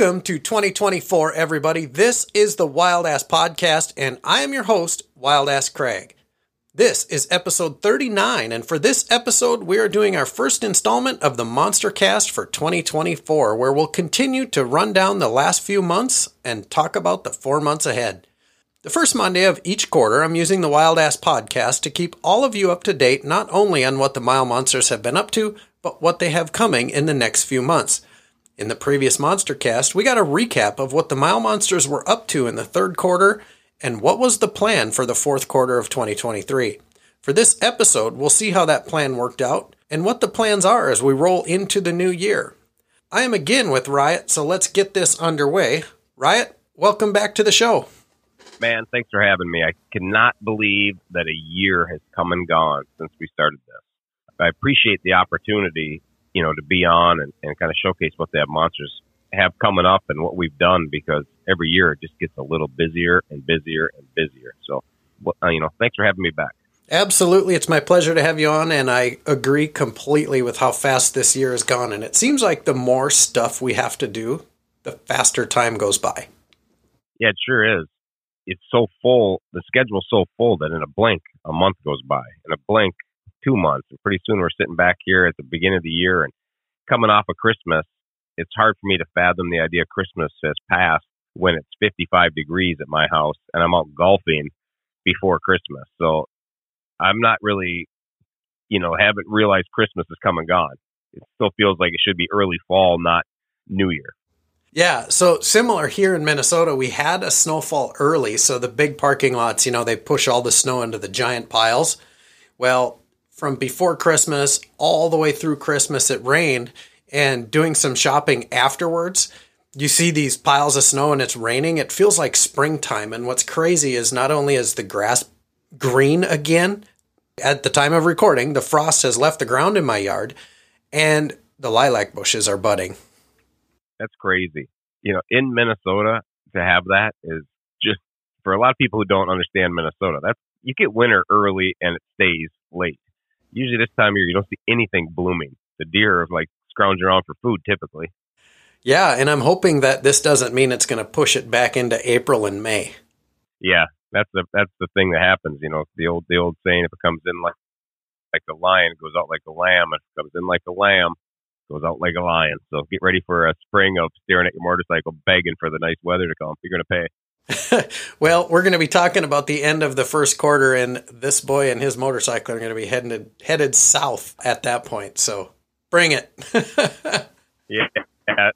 Welcome to 2024, everybody. This is the Wild Ass Podcast, and I am your host, Wild Ass Craig. This is episode 39, and for this episode, we are doing our first installment of the Monster Cast for 2024, where we'll continue to run down the last few months and talk about the four months ahead. The first Monday of each quarter, I'm using the Wild Ass Podcast to keep all of you up to date not only on what the Mile Monsters have been up to, but what they have coming in the next few months. In the previous Monster Cast, we got a recap of what the Mile Monsters were up to in the third quarter and what was the plan for the fourth quarter of 2023. For this episode, we'll see how that plan worked out and what the plans are as we roll into the new year. I am again with Riot, so let's get this underway. Riot, welcome back to the show. Man, thanks for having me. I cannot believe that a year has come and gone since we started this. I appreciate the opportunity, you know, to be on and, and kind of showcase what the monsters have coming up and what we've done because every year it just gets a little busier and busier and busier. So, uh, you know, thanks for having me back. Absolutely. It's my pleasure to have you on, and I agree completely with how fast this year has gone. And it seems like the more stuff we have to do, the faster time goes by. Yeah, it sure is. It's so full, the schedule's so full that in a blink, a month goes by. In a blink, two months. And pretty soon we're sitting back here at the beginning of the year and coming off of Christmas it's hard for me to fathom the idea Christmas has passed when it's 55 degrees at my house and I'm out golfing before Christmas. So I'm not really, you know, haven't realized Christmas is come and gone. It still feels like it should be early fall, not New Year. Yeah, so similar here in Minnesota, we had a snowfall early. So the big parking lots, you know, they push all the snow into the giant piles. Well, from before Christmas all the way through Christmas, it rained and doing some shopping afterwards, you see these piles of snow and it's raining. It feels like springtime. And what's crazy is not only is the grass green again, at the time of recording, the frost has left the ground in my yard and the lilac bushes are budding. That's crazy. You know, in Minnesota, to have that is just for a lot of people who don't understand Minnesota, that's you get winter early and it stays late. Usually this time of year you don't see anything blooming. The deer are like scrounging around for food typically. Yeah, and I'm hoping that this doesn't mean it's going to push it back into April and May. Yeah, that's the that's the thing that happens. You know, the old the old saying: if it comes in like like a lion, it goes out like a lamb. If it comes in like a lamb, goes out like a lion. So get ready for a spring of staring at your motorcycle, begging for the nice weather to come. You're going to pay. well, we're going to be talking about the end of the first quarter, and this boy and his motorcycle are going to be headed headed south at that point. So Bring it. yeah, that,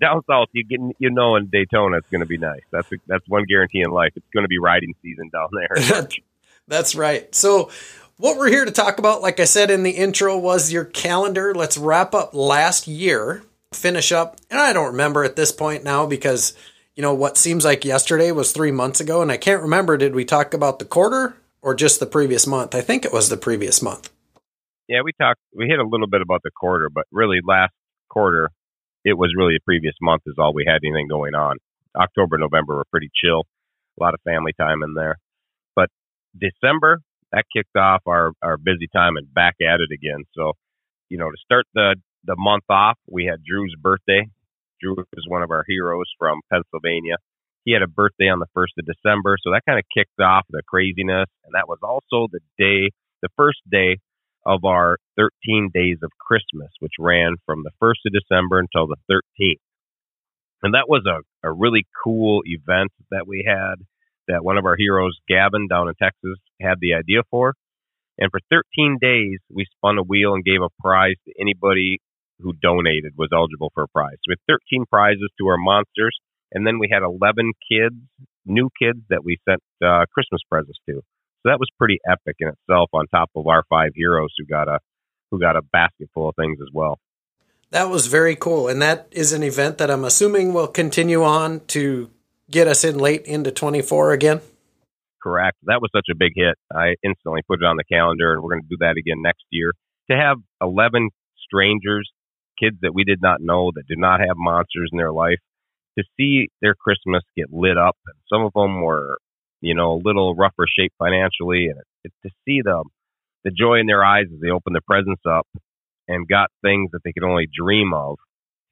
down south, you get you know in Daytona it's going to be nice. That's a, that's one guarantee in life. It's going to be riding season down there. that's right. So, what we're here to talk about, like I said in the intro, was your calendar. Let's wrap up last year, finish up, and I don't remember at this point now because you know what seems like yesterday was three months ago, and I can't remember. Did we talk about the quarter or just the previous month? I think it was the previous month. Yeah, we talked. We hit a little bit about the quarter, but really last quarter, it was really the previous month is all we had anything going on. October, November were pretty chill, a lot of family time in there. But December, that kicked off our our busy time and back at it again. So, you know, to start the the month off, we had Drew's birthday. Drew is one of our heroes from Pennsylvania. He had a birthday on the first of December, so that kind of kicked off the craziness. And that was also the day, the first day of our 13 days of Christmas, which ran from the 1st of December until the 13th. And that was a, a really cool event that we had that one of our heroes, Gavin, down in Texas, had the idea for. And for 13 days, we spun a wheel and gave a prize to anybody who donated was eligible for a prize. So we had 13 prizes to our monsters, and then we had 11 kids, new kids that we sent uh, Christmas presents to. So that was pretty epic in itself. On top of our five heroes who got a who got a basket full of things as well. That was very cool, and that is an event that I'm assuming will continue on to get us in late into 24 again. Correct. That was such a big hit. I instantly put it on the calendar, and we're going to do that again next year. To have 11 strangers, kids that we did not know that do not have monsters in their life, to see their Christmas get lit up, and some of them were you know, a little rougher shape financially, and it, to see them, the joy in their eyes as they opened the presents up and got things that they could only dream of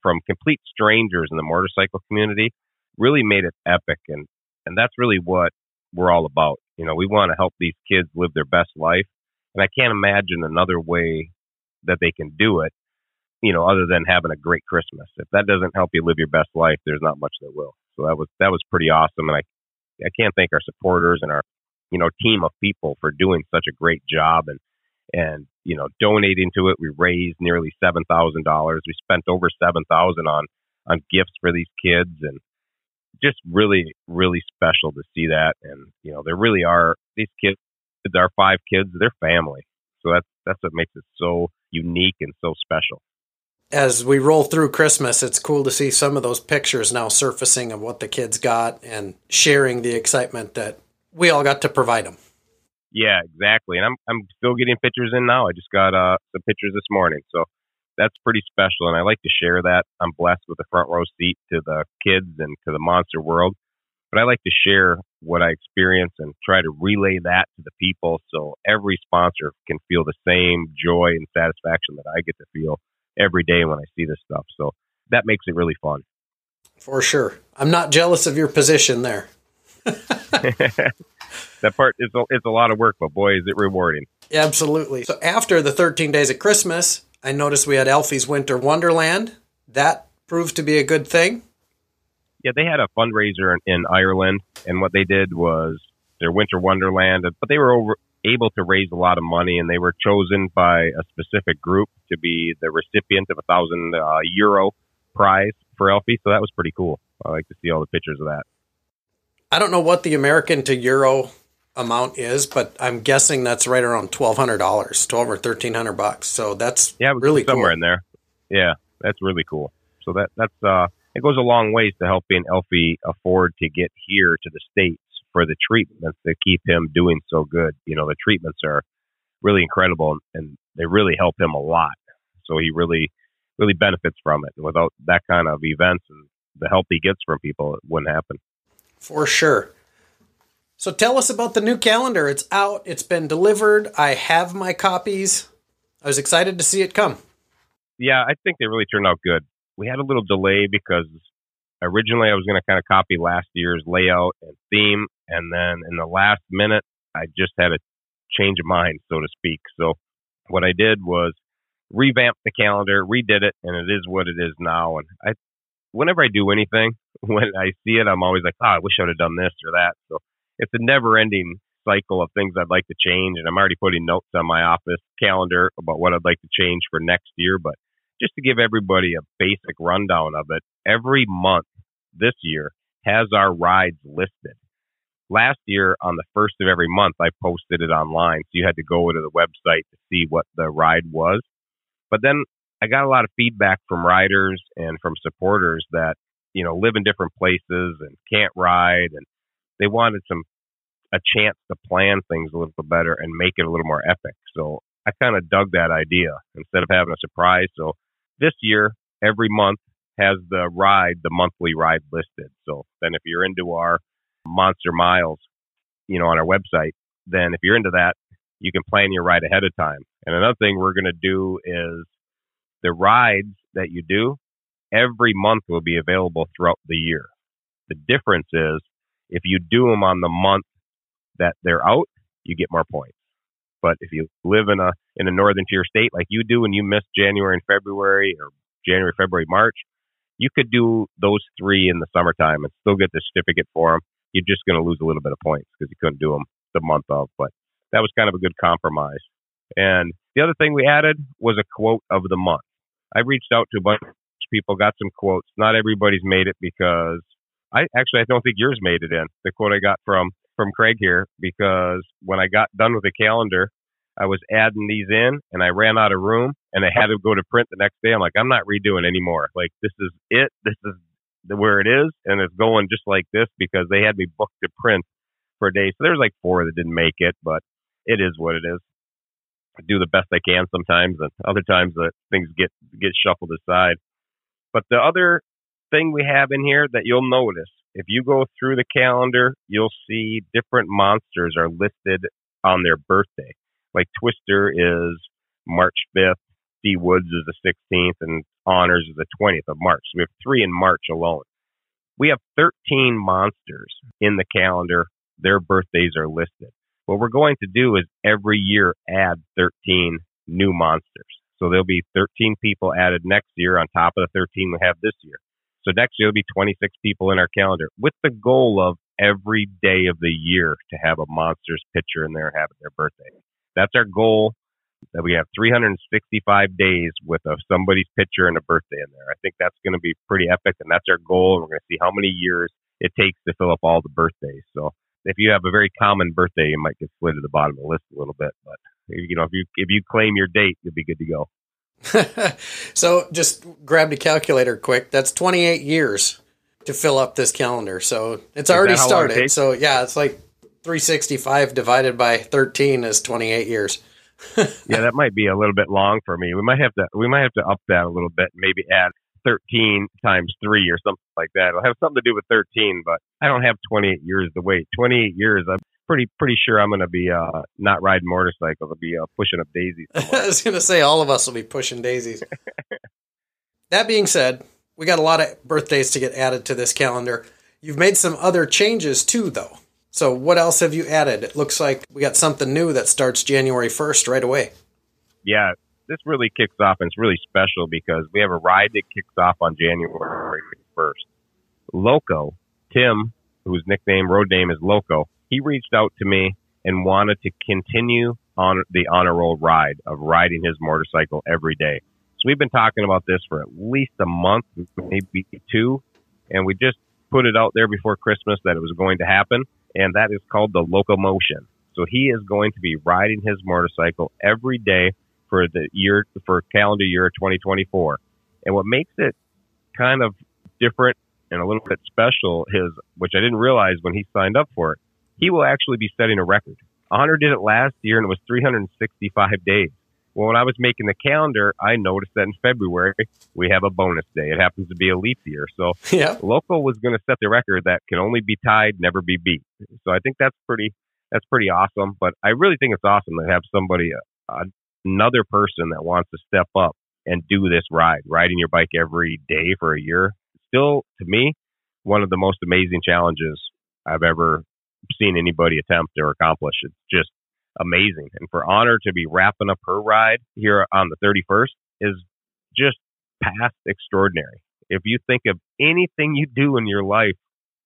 from complete strangers in the motorcycle community really made it epic. And and that's really what we're all about. You know, we want to help these kids live their best life. And I can't imagine another way that they can do it, you know, other than having a great Christmas. If that doesn't help you live your best life, there's not much that will. So that was that was pretty awesome and I I can't thank our supporters and our you know team of people for doing such a great job and and you know donating to it. We raised nearly seven thousand dollars. We spent over seven thousand on on gifts for these kids and just really really special to see that. And you know there really are these kids. Our five kids, they're family. So that's that's what makes it so unique and so special. As we roll through Christmas, it's cool to see some of those pictures now surfacing of what the kids got and sharing the excitement that we all got to provide them. Yeah, exactly. And I'm I'm still getting pictures in now. I just got uh, some pictures this morning, so that's pretty special. And I like to share that. I'm blessed with a front row seat to the kids and to the monster world, but I like to share what I experience and try to relay that to the people, so every sponsor can feel the same joy and satisfaction that I get to feel every day when I see this stuff. So that makes it really fun. For sure. I'm not jealous of your position there. that part is a, it's a lot of work, but boy, is it rewarding. Absolutely. So after the 13 days of Christmas, I noticed we had Elfie's Winter Wonderland. That proved to be a good thing. Yeah, they had a fundraiser in, in Ireland, and what they did was their Winter Wonderland, but they were over, able to raise a lot of money, and they were chosen by a specific group to be the recipient of a thousand uh, euro prize for Elfie. So that was pretty cool. I like to see all the pictures of that. I don't know what the American to euro amount is, but I'm guessing that's right around twelve hundred dollars, twelve or thirteen hundred bucks. So that's yeah, really somewhere cool. in there. Yeah, that's really cool. So that that's uh, it goes a long ways to helping Elfie afford to get here to the states for the treatments that keep him doing so good. You know, the treatments are really incredible and they really help him a lot. So he really really benefits from it. And without that kind of events and the help he gets from people, it wouldn't happen. For sure. So tell us about the new calendar. It's out, it's been delivered. I have my copies. I was excited to see it come. Yeah, I think they really turned out good. We had a little delay because originally I was going to kind of copy last year's layout and theme. And then in the last minute, I just had a change of mind, so to speak. So what I did was revamp the calendar, redid it, and it is what it is now. And I, whenever I do anything, when I see it, I'm always like, oh, I wish I'd have done this or that. So it's a never ending cycle of things I'd like to change. And I'm already putting notes on my office calendar about what I'd like to change for next year. But just to give everybody a basic rundown of it, every month this year has our rides listed. Last year, on the first of every month, I posted it online. So you had to go to the website to see what the ride was. But then I got a lot of feedback from riders and from supporters that you know, live in different places and can't ride, and they wanted some a chance to plan things a little bit better and make it a little more epic. So I kind of dug that idea instead of having a surprise. So this year, every month has the ride, the monthly ride listed. So then if you're into our Monster Miles, you know, on our website, then if you're into that, you can plan your ride ahead of time. And another thing we're going to do is the rides that you do, every month will be available throughout the year. The difference is if you do them on the month that they're out, you get more points. But if you live in a in a northern tier state like you do and you miss January and February or January, February, March, you could do those three in the summertime and still get the certificate for them. You're just going to lose a little bit of points because you couldn't do them the month of. But that was kind of a good compromise. And the other thing we added was a quote of the month. I reached out to a bunch of people got some quotes. Not everybody's made it because I actually I don't think yours made it in. The quote I got from from Craig here because when I got done with the calendar, I was adding these in and I ran out of room and I had to go to print the next day. I'm like, I'm not redoing anymore. Like this is it. This is where it is, and it's going just like this because they had me booked to print for a day. So there's like four that didn't make it, but it is what it is. I do the best I can sometimes, and other times that things get get shuffled aside. But the other thing we have in here that you'll notice, if you go through the calendar, you'll see different monsters are listed on their birthday. Like Twister is March 5th, Woods is the 16th, and honors is the 20th of March. So we have three in March alone. We have 13 monsters in the calendar. Their birthdays are listed. What we're going to do is every year add 13 new monsters. So there'll be 13 people added next year on top of the 13 we have this year. So next year there'll be 26 people in our calendar with the goal of every day of the year to have a monsters picture in there having their birthday. That's our goal. That we have 365 days with a, somebody's picture and a birthday in there. I think that's going to be pretty epic, and that's our goal. We're going to see how many years it takes to fill up all the birthdays. So if you have a very common birthday, you might get slid to the bottom of the list a little bit. But you know, if you if you claim your date, you'll be good to go. so just grabbed a calculator quick. That's 28 years to fill up this calendar. So it's already started. It so yeah, it's like 365 divided by 13 is 28 years. yeah, that might be a little bit long for me. We might have to we might have to up that a little bit. and Maybe add 13 times three or something like that. It'll have something to do with 13, but I don't have 28 years to wait. 28 years, I'm pretty pretty sure I'm going to be uh, not riding motorcycles. I'll be uh, pushing up daisies. I was going to say all of us will be pushing daisies. that being said, we got a lot of birthdays to get added to this calendar. You've made some other changes too, though. So, what else have you added? It looks like we got something new that starts January 1st right away. Yeah, this really kicks off and it's really special because we have a ride that kicks off on January 1st. Loco, Tim, whose nickname, road name is Loco, he reached out to me and wanted to continue on the honor roll ride of riding his motorcycle every day. So we've been talking about this for at least a month, maybe two, and we just put it out there before Christmas that it was going to happen and that is called the locomotion. So he is going to be riding his motorcycle every day for the year for calendar year 2024. And what makes it kind of different and a little bit special is, which I didn't realize when he signed up for it, he will actually be setting a record. Honor did it last year and it was 365 days. Well, when I was making the calendar, I noticed that in February we have a bonus day. It happens to be a leap year. So yeah. Loco was going to set the record that can only be tied, never be beat. So I think that's pretty that's pretty awesome. But I really think it's awesome to have somebody, uh, another person that wants to step up and do this ride, riding your bike every day for a year. Still, to me, one of the most amazing challenges I've ever seen anybody attempt or accomplish. It's just amazing. And for Honor to be wrapping up her ride here on the 31st is just past extraordinary. If you think of anything you do in your life,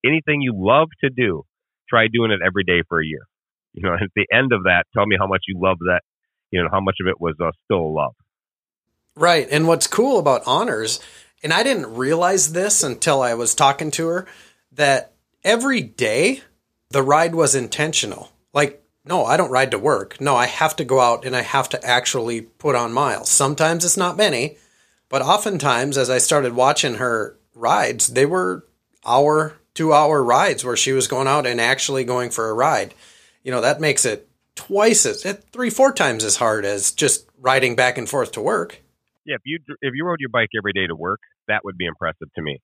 anything you love to do, try doing it every day for a year. You know, at the end of that, tell me how much you love that, you know, how much of it was uh, still love. Right. And what's cool about honors, and I didn't realize this until I was talking to her, that every day the ride was intentional. Like no, I don't ride to work. No, I have to go out and I have to actually put on miles. Sometimes it's not many, but oftentimes as I started watching her rides, they were hour, two hour rides where she was going out and actually going for a ride. You know, that makes it twice as, eh, three, four times as hard as just riding back and forth to work. Yeah, if you if you rode your bike every day to work, that would be impressive to me.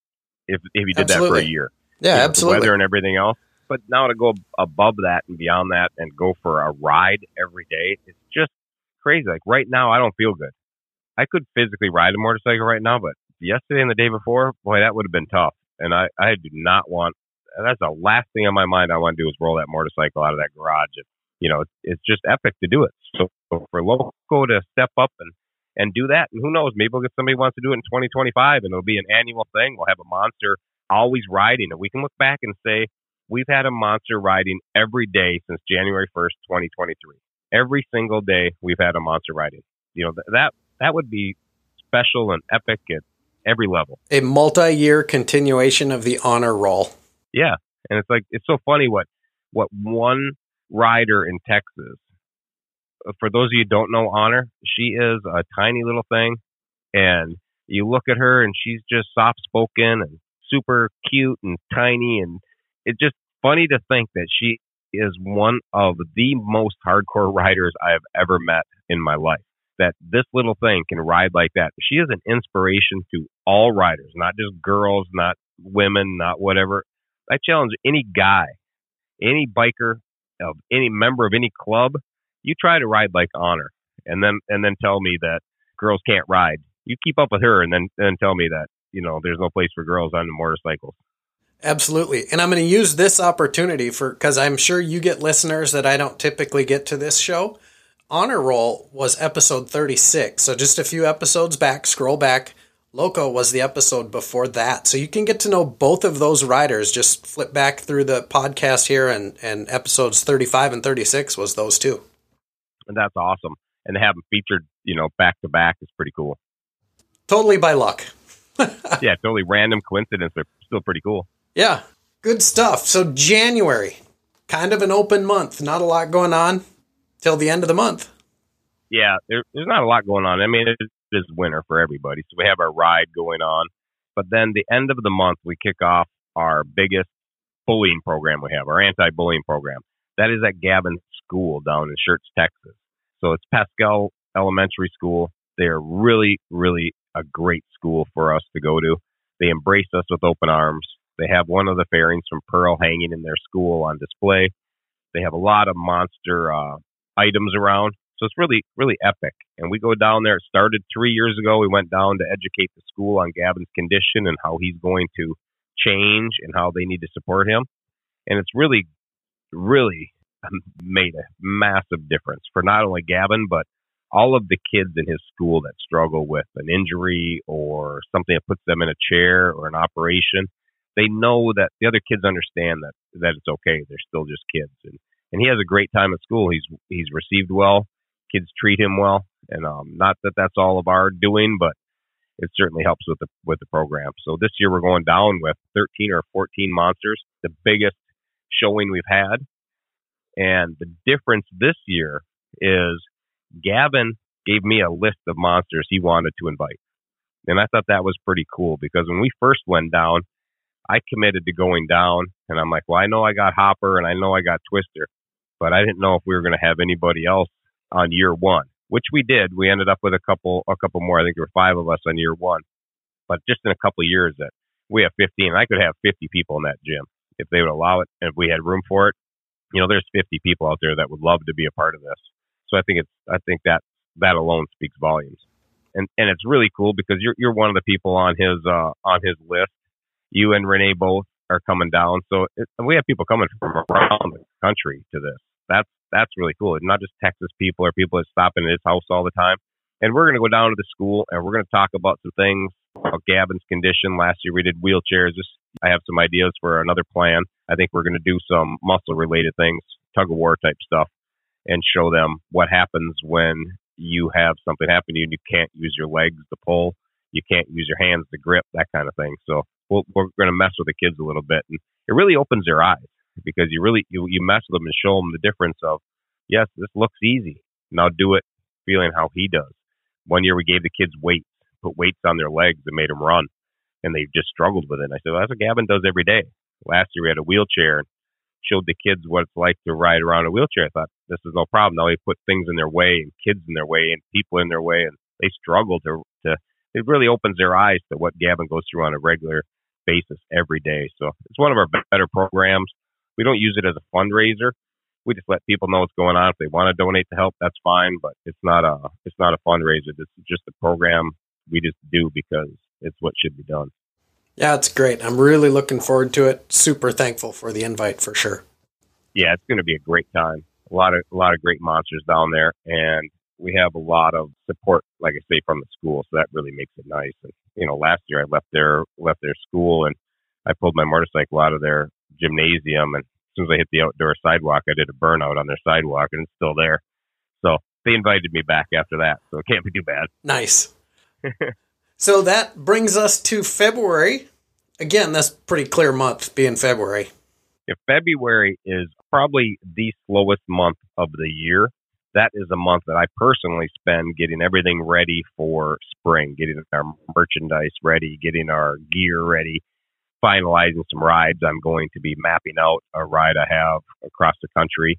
If if you did absolutely. that for a year, yeah, you know, absolutely. weather and everything else, but now to go above that and beyond that and go for a ride every day, it's just crazy. Like right now, I don't feel good. I could physically ride a motorcycle right now, but yesterday and the day before, boy, that would have been tough. And I, I do not want. That's the last thing on my mind. I want to do is roll that motorcycle out of that garage. And, you know, it's, it's just epic to do it. So, so for Loco to step up and and do that, and who knows, maybe we'll get somebody wants to do it in 2025, and it'll be an annual thing. We'll have a monster always riding, and we can look back and say, we've had a monster riding every day since January 1st, 2023. Every single day we've had a monster riding. You know, that that would be special and epic at every level. A multi-year continuation of the honor roll. Yeah. And it's like it's so funny what what one rider in Texas uh, for those of you who don't know Honor, she is a tiny little thing and you look at her and she's just soft spoken and super cute and tiny and it's just funny to think that she is one of the most hardcore riders I have ever met in my life. That this little thing can ride like that. She is an inspiration to all riders, not just girls, not women, not whatever. I challenge any guy, any biker, of any member of any club, you try to ride like honor, and then and then tell me that girls can't ride you keep up with her and then then tell me that you know there's no place for girls on the motorcycles. Absolutely. And I'm going to use this opportunity for because I'm sure you get listeners that I don't typically get to this show. Honor Roll was episode 36. So just a few episodes back, scroll back. Loco was the episode before that. So you can get to know both of those riders. Just flip back through the podcast here, and, and episodes 35 and 36 was those two. And that's awesome. And to have them featured, you know, back to back is pretty cool. Totally by luck. yeah, totally random coincidence, but still pretty cool. Yeah, good stuff. So January, kind of an open month. Not a lot going on till the end of the month. Yeah, there, there's not a lot going on. I mean, it is winter for everybody, so we have our ride going on. But then the end of the month, we kick off our biggest bullying program we have, our anti-bullying program. That is at Gavin School down in Schertz, Texas. So it's Paschal Elementary School. They're really, really a great school for us to go to. They embrace us with open arms. They have one of the fairings from Pearl hanging in their school on display. They have a lot of monster uh, items around. So it's really, really epic. And we go down there. It started three years ago. We went down to educate the school on Gavin's condition and how he's going to change and how they need to support him. And it's really, really made a massive difference for not only Gavin, but all of the kids in his school that struggle with an injury or something that puts them in a chair or an operation they know that the other kids understand that that it's okay. They're still just kids, and and he has a great time at school. He's he's received well. Kids treat him well, and um, not that that's all of our doing, but it certainly helps with the with the program. So this year we're going down with 13 or 14 monsters, the biggest showing we've had. And the difference this year is Gavin gave me a list of monsters he wanted to invite. And I thought that was pretty cool because when we first went down, I committed to going down, and I'm like, well, I know I got Hopper and I know I got Twister, but I didn't know if we were going to have anybody else on year one, which we did. We ended up with a couple, a couple more. I think there were five of us on year one, but just in a couple of years that we have 15. I could have 50 people in that gym if they would allow it, and if we had room for it. You know, there's 50 people out there that would love to be a part of this. So I think it's, I think that that alone speaks volumes. And, and it's really cool because you're, you're one of the people on his, uh, on his list you and Renee both are coming down. So it, we have people coming from around the country to this. That's that's really cool. It's not just Texas people or people that stop in at his house all the time. And we're going to go down to the school and we're going to talk about some things about Gavin's condition. Last year we did wheelchairs. Just I have some ideas for another plan. I think we're going to do some muscle related things, tug of war type stuff, and show them what happens when you have something happen to you and you can't use your legs to pull, you can't use your hands to grip, that kind of thing. So we we are going to mess with the kids a little bit, and it really opens their eyes because you really you you mess with them and show them the difference of yes, this looks easy. Now do it feeling how he does. One year we gave the kids weights, put weights on their legs and made them run, and they just struggled with it. And I said, well, that's what Gavin does every day. Last year we had a wheelchair and showed the kids what it's like to ride around a wheelchair. I thought this is no problem. Now they put things in their way and kids in their way and people in their way, and they struggle to to. It really opens their eyes to what Gavin goes through on a regular basis every day. So it's one of our better programs. We don't use it as a fundraiser. We just let people know what's going on. If they want to donate to help, that's fine. But it's not a it's not a fundraiser. This is just a program we just do because it's what should be done. Yeah, it's great. I'm really looking forward to it. Super thankful for the invite for sure. Yeah, it's going to be a great time. A lot of a lot of great monsters down there, and we have a lot of support, like I say, from the school. So that really makes it nice. And you know, last year I left their left their school and I pulled my motorcycle out of their gymnasium, and as soon as I hit the outdoor sidewalk, I did a burnout on their sidewalk, and it's still there. So they invited me back after that, so it can't be too bad. Nice. so that brings us to February. Again, that's pretty clear month being February. If February is probably the slowest month of the year, that is a month that I personally spend getting everything ready for spring, getting our merchandise ready, getting our gear ready, finalizing some rides. I'm going to be mapping out a ride I have across the country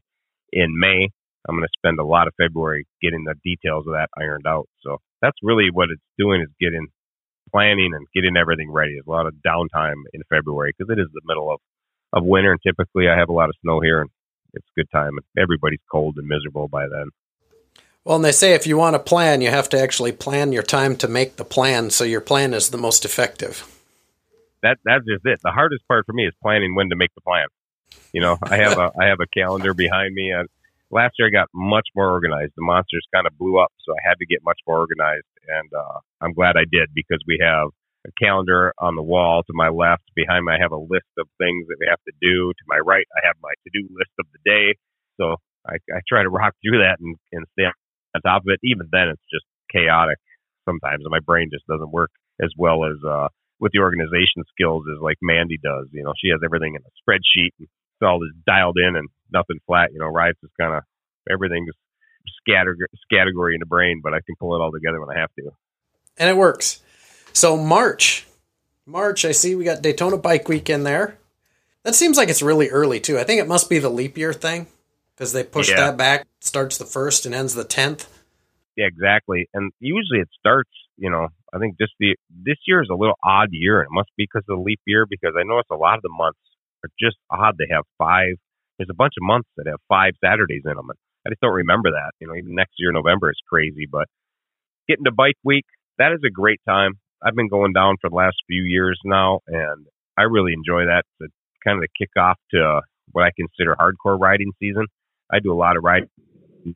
in May. I'm going to spend a lot of February getting the details of that ironed out. So that's really what it's doing is getting planning and getting everything ready. There's a lot of downtime in February because it is the middle of, of winter and typically I have a lot of snow here it's a good time. Everybody's cold and miserable by then. Well, and they say if you want to plan, you have to actually plan your time to make the plan so your plan is the most effective. That that's just it. The hardest part for me is planning when to make the plan. You know, I have a I have a calendar behind me. And last year I got much more organized. The monsters kind of blew up, so I had to get much more organized, and uh, I'm glad I did because we have calendar on the wall to my left. Behind me, I have a list of things that we have to do. To my right, I have my to do list of the day. So I, I try to rock through that and, and stay on top of it. Even then, it's just chaotic sometimes, my brain just doesn't work as well as uh, with the organization skills as like Mandy does. You know, she has everything in a spreadsheet and it's all just dialed in and nothing flat. You know, Rides is kind of everything's scatter category in the brain, but I can pull it all together when I have to. And it works. So March, March, I see we got Daytona Bike Week in there. That seems like it's really early too. I think it must be the leap year thing because they pushed Yeah. that back. Starts the first and ends the tenth. Yeah, exactly. And usually it starts, you know, I think this the this year is a little odd year. It must be because of the leap year because I notice a lot of the months are just odd. They have five. There's a bunch of months that have five Saturdays in them, and I just don't remember that. You know, even next year November is crazy. But getting to Bike Week, that is a great time. I've been going down for the last few years now, and I really enjoy that. It's kind of the kickoff to uh, what I consider hardcore riding season. I do a lot of riding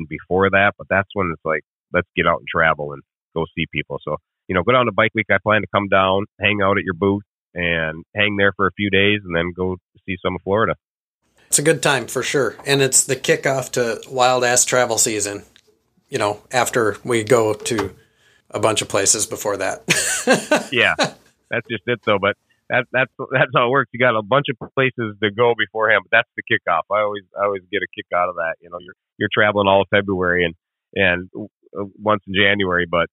before that, but that's when it's like, let's get out and travel and go see people. So, you know, go down to Bike Week. I plan to come down, hang out at your booth, and hang there for a few days, and then go see some of Florida. It's a good time for sure, and it's the kickoff to wild ass travel season. You know, after we go to a bunch of places before that. Yeah, that's just it, though. But that that's that's how it works. You got a bunch of places to go beforehand, but that's the kickoff. I always I always get a kick out of that. You know, you're you're traveling all of February and and uh, once in January, but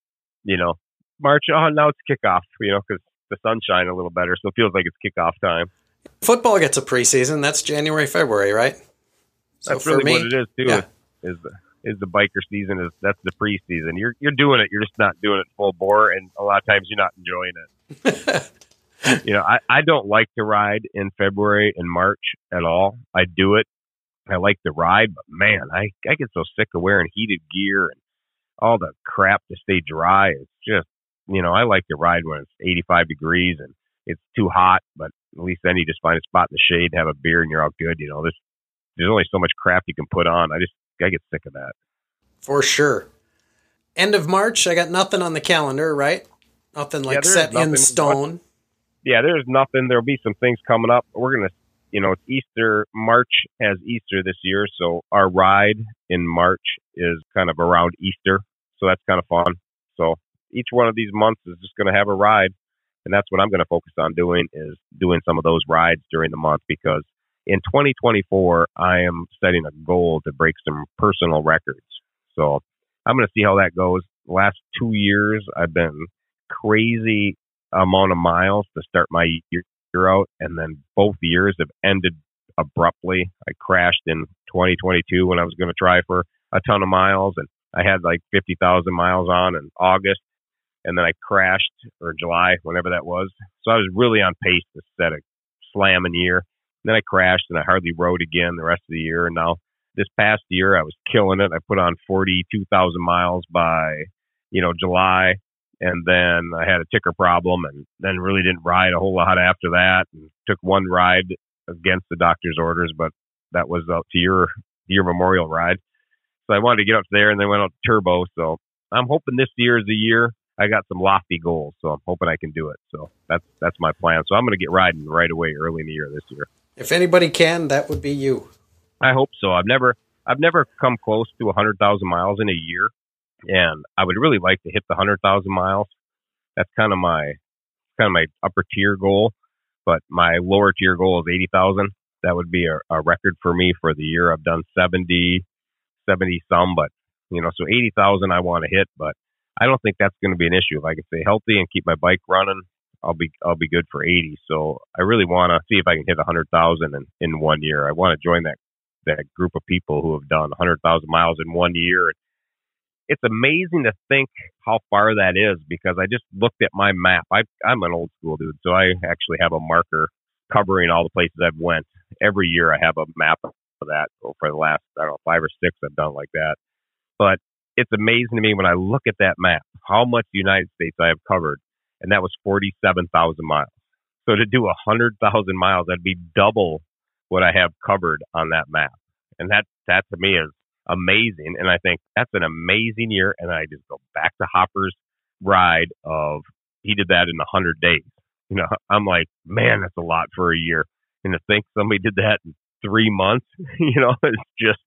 you know, March. Oh, now it's kickoff. You know, because the sun's shining a little better, so it feels like it's kickoff time. Football gets a preseason. That's January, February, right? So That's really what it is too. yeah. Is the is the biker season is that's the preseason. You're you're doing it. You're just not doing it full bore, and a lot of times you're not enjoying it. you know, I I don't like to ride in February and March at all. I do it. I like to ride, but man, I I get so sick of wearing heated gear and all the crap to stay dry. It's just you know I like to ride when it's 85 degrees and it's too hot, but at least then you just find a spot in the shade, and have a beer, and you're all good. You know, there's there's only so much crap you can put on. I just I get sick of that. For sure. End of March, I got nothing on the calendar, right? Nothing like there's set in nothing. stone. Yeah, there's nothing. There'll be some things coming up. We're gonna, you know, it's Easter. March has Easter this year, so our ride in March is kind of around Easter. So that's kind of fun. So each one of these months is just gonna have a ride, and that's what I'm gonna focus on doing is doing some of those rides during the month because in 2024 I am setting a goal to break some personal records. So I'm gonna see how that goes. last two years I've been crazy amount of miles to start my year out, and then both years have ended abruptly. I crashed in 2022 when I was going to try for a ton of miles, and I had like 50,000 miles on in August, and then I crashed or July, whenever that was. So I was really on pace to set a slamming year. Then I crashed, and I hardly rode again the rest of the year. And now this past year, I was killing it. I put on 42,000 miles by you know July. And then I had a ticker problem and then really didn't ride a whole lot after that and took one ride against the doctor's orders but that was out to your your memorial ride. So I wanted to get up there and then went out to turbo. So I'm hoping this year is the year I got some lofty goals. So I'm hoping I can do it. So that's that's my plan. So I'm going to get riding right away early in the year this year If anybody can, that would be you. I hope so I've never I've never come close to 100,000 miles in a year and I would really like to hit the 100,000 miles that's kind of my kind of my upper tier goal. But my lower tier goal is eighty thousand. That would be a, a record for me for the year. I've done 70, 70 some, but you know, so eighty thousand I want to hit. But I don't think that's going to be an issue if I can stay healthy and keep my bike running. I'll be I'll be good for eighty. So I really want to see if I can hit a hundred thousand in in one year. I want to join that that group of people who have done a hundred thousand miles in one year it's amazing to think how far that is because I just looked at my map. I, I'm an old school dude, so I actually have a marker covering all the places I've went. Every year I have a map of that. For the last I don't know five or six I've done like that. But it's amazing to me when I look at that map how much the United States I have covered, and that was 47,000 miles. So to do 100,000 miles, that'd be double what I have covered on that map. And that, that to me is amazing. And I think that's an amazing year. And I just go back to Hopper's ride of he did that in 100 days. You know, I'm like, man, that's a lot for a year. And to think somebody did that in three months, you know, it's just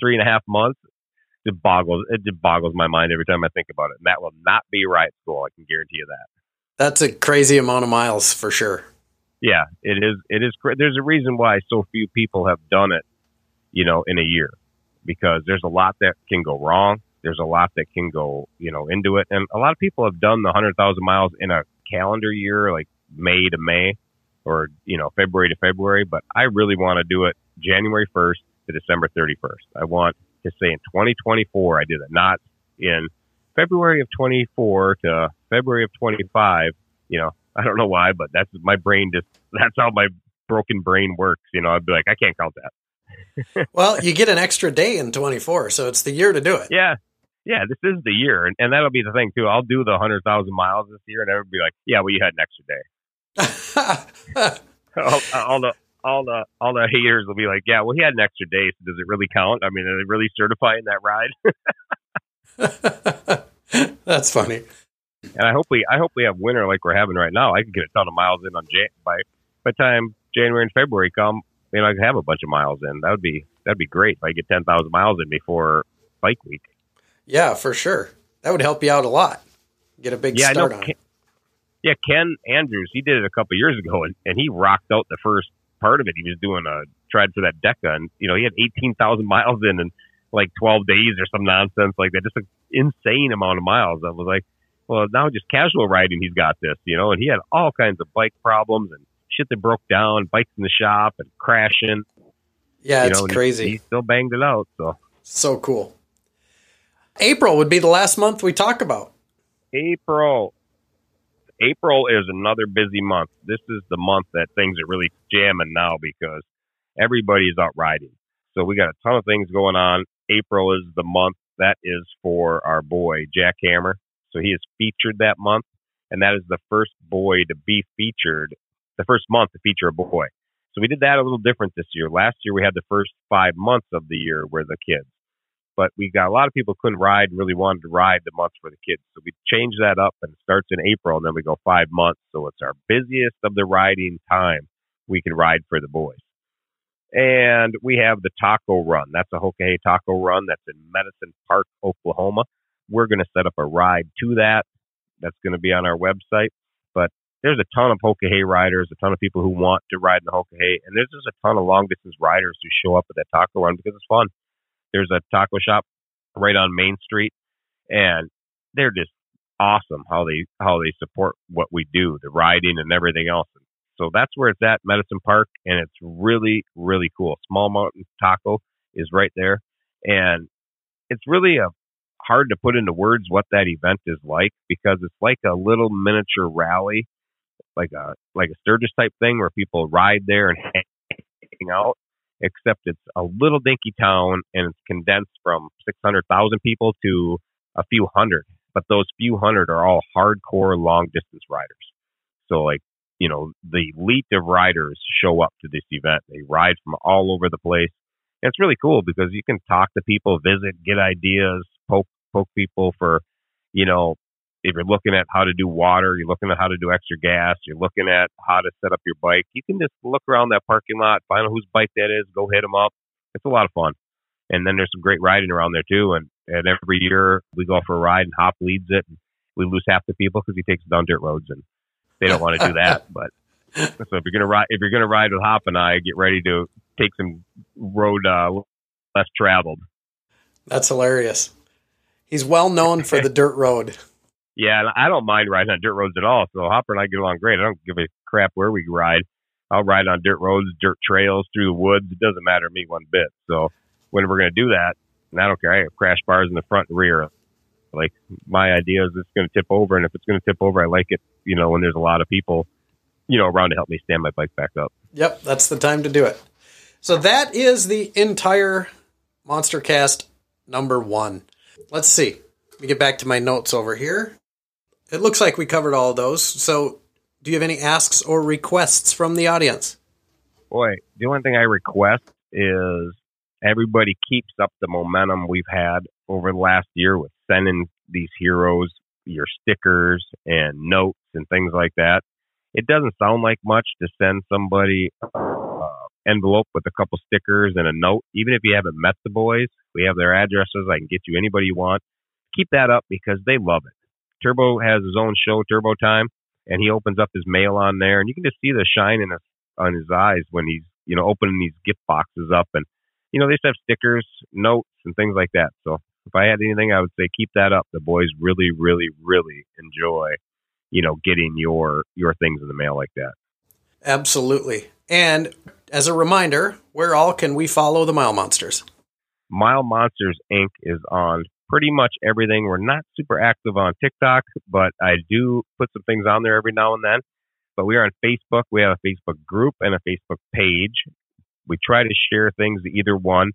three and a half months. It boggles it boggles my mind every time I think about it. And that will not be right school. I can guarantee you that. That's a crazy amount of miles for sure. Yeah, it is. It is. There's a reason why so few people have done it, you know, in a year, because there's a lot that can go wrong. There's a lot that can go, you know, into it, and a lot of people have done the hundred thousand miles in a calendar year, like May to May, or you know, February to February. But I really want to do it January 1st to December 31st. I want to say in 2024 I did it, not in February of 24 to February of 25. You know, I don't know why, but that's my brain just that's how my broken brain works. You know, I'd be like, I can't count that. well, you get an extra day in 24, so it's the year to do it. Yeah. Yeah, this is the year, and, and that'll be the thing too. I'll do the hundred thousand miles this year, and everybody be like, "Yeah, well, you had an extra day." all, all the all the all the haters will be like, "Yeah, well, he had an extra day. So does it really count? I mean, are they really certifying that ride?" That's funny. And I hope we I hope we have winter like we're having right now. I could get a ton of miles in on Jan- by by time January and February come. You know, I could have a bunch of miles in. That would be that'd be great if I get ten thousand miles in before bike week. Yeah, for sure. That would help you out a lot. Get a big yeah, start know. Ken, yeah, Ken Andrews, he did it a couple years ago, and, and he rocked out the first part of it. He was doing a tried for that Deca, and you know he had eighteen thousand miles in in like twelve days or some nonsense like that. Just an insane amount of miles. I was like, well, now just casual riding, he's got this, you know, and he had all kinds of bike problems and shit that broke down, bikes in the shop and crashing. Yeah, it's know, crazy. He, he still banged it out. So so cool. April would be the last month we talk about. April. April is another busy month. This is the month that things are really jamming now because everybody is out riding. So we got a ton of things going on. April is the month that is for our boy Jack Hammer. So he is featured that month, and that is the first boy to be featured, the first month to feature a boy. So we did that a little different this year. Last year we had the first five months of the year were the kids, but we got a lot of people couldn't ride and really wanted to ride the months for the kids. So we changed that up, and it starts in April, and then we go five months. So it's our busiest of the riding time we can ride for the boys. And we have the taco run. That's a Hoka taco run. That's in Medicine Park, Oklahoma. We're going to set up a ride to that. That's going to be on our website. But there's a ton of Hoka riders, a ton of people who want to ride in the Hoka and there's just a ton of long distance riders who show up at that taco run because it's fun. There's a taco shop right on Main Street, and they're just awesome how they how they support what we do, the riding and everything else. So that's where it's at, Medicine Park, and it's really really cool. Small Mountain Taco is right there, and it's really a hard to put into words what that event is like because it's like a little miniature rally, like a like a Sturgis type thing where people ride there and hang out. Except it's a little dinky town and it's condensed from 600,000 people to a few hundred. But those few hundred are all hardcore long distance riders. So like you know the elite of riders show up to this event. They ride from all over the place. And it's really cool because you can talk to people, visit, get ideas, poke poke people for, you know, if you're looking at how to do water, you're looking at how to do extra gas, you're looking at how to set up your bike. You can just look around that parking lot, find out whose bike that is, go hit them up. It's a lot of fun. And then there's some great riding around there too. And, and every year we go for a ride and Hop leads it. And we lose half the people because he takes us down dirt roads and they don't want to do that. But so if you're gonna ride, if you're gonna ride with Hop and I, get ready to take some road uh, less traveled. That's hilarious. He's well known for the dirt road. Yeah, I don't mind riding on dirt roads at all. So Hopper and I get along great. I don't give a crap where we ride. I'll ride on dirt roads, dirt trails, through the woods. It doesn't matter to me one bit. So when we're going to do that, and I don't care. I have crash bars in the front and rear. Like my idea is it's going to tip over, and if it's going to tip over, I like it. You know, when there's a lot of people, you know, around to help me stand my bike back up. Yep, that's the time to do it. So that is the entire Monster Cast number one. Let's see. Let me get back to my notes over here. It looks like we covered all of those. So, do you have any asks or requests from the audience? Boy, the only thing I request is everybody keeps up the momentum we've had over the last year with sending these heroes your stickers and notes and things like that. It doesn't sound like much to send somebody uh, envelope with a couple stickers and a note. Even if you haven't met the boys, we have their addresses. I can get you anybody you want. Keep that up because they love it. Turbo has his own show, Turbo Time, and he opens up his mail on there, and you can just see the shine in his on his eyes when he's you know opening these gift boxes up, and you know they just have stickers, notes, and things like that. So if I had anything, I would say keep that up. The boys really, really, really enjoy, you know, getting your your things in the mail like that. Absolutely. And as a reminder, where all can we follow the Mile Monsters? Mile Monsters Inc. is on pretty much everything. We're not super active on TikTok, but I do put some things on there every now and then. But we are on Facebook. We have a Facebook group and a Facebook page. We try to share things to either one.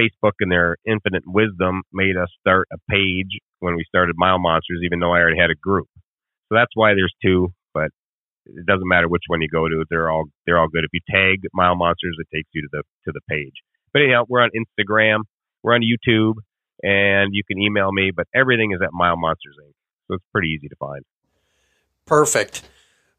Facebook and their infinite wisdom made us start a page when we started Mile Monsters, even though I already had a group. So that's why there's two, but it doesn't matter which one you go to. They're all they're all good. If you tag Mile Monsters, it takes you to the to the page. But anyhow, we're on Instagram, we're on YouTube, and you can email me. But everything is at Mile Monsters Inc. So it's pretty easy to find. Perfect.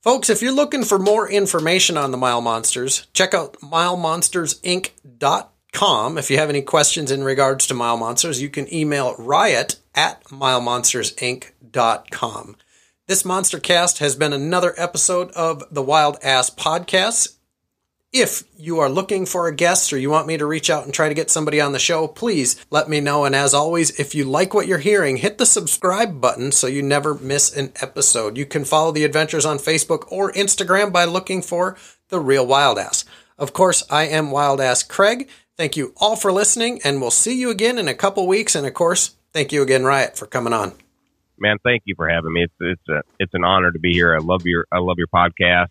Folks, if you're looking for more information on the Mile Monsters, check out milemonstersinc.com com. If you have any questions in regards to Mile Monsters, you can email riot at milemonstersinc.com. This Monster Cast has been another episode of the Wild Ass Podcast. If you are looking for a guest or you want me to reach out and try to get somebody on the show, please let me know. And as always, if you like what you're hearing, hit the subscribe button so you never miss an episode. You can follow the adventures on Facebook or Instagram by looking for The Real Wild Ass. Of course, I am Wild Ass Craig. Thank you all for listening, and we'll see you again in a couple weeks. And of course, thank you again, Riot, for coming on. Man, thank you for having me. It's it's a it's an honor to be here. I love your I love your podcast.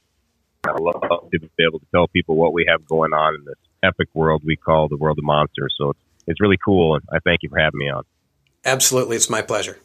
I love to be able to tell people what we have going on in this epic world we call the world of monsters. So it's, it's really cool, and I thank you for having me on. Absolutely, it's my pleasure.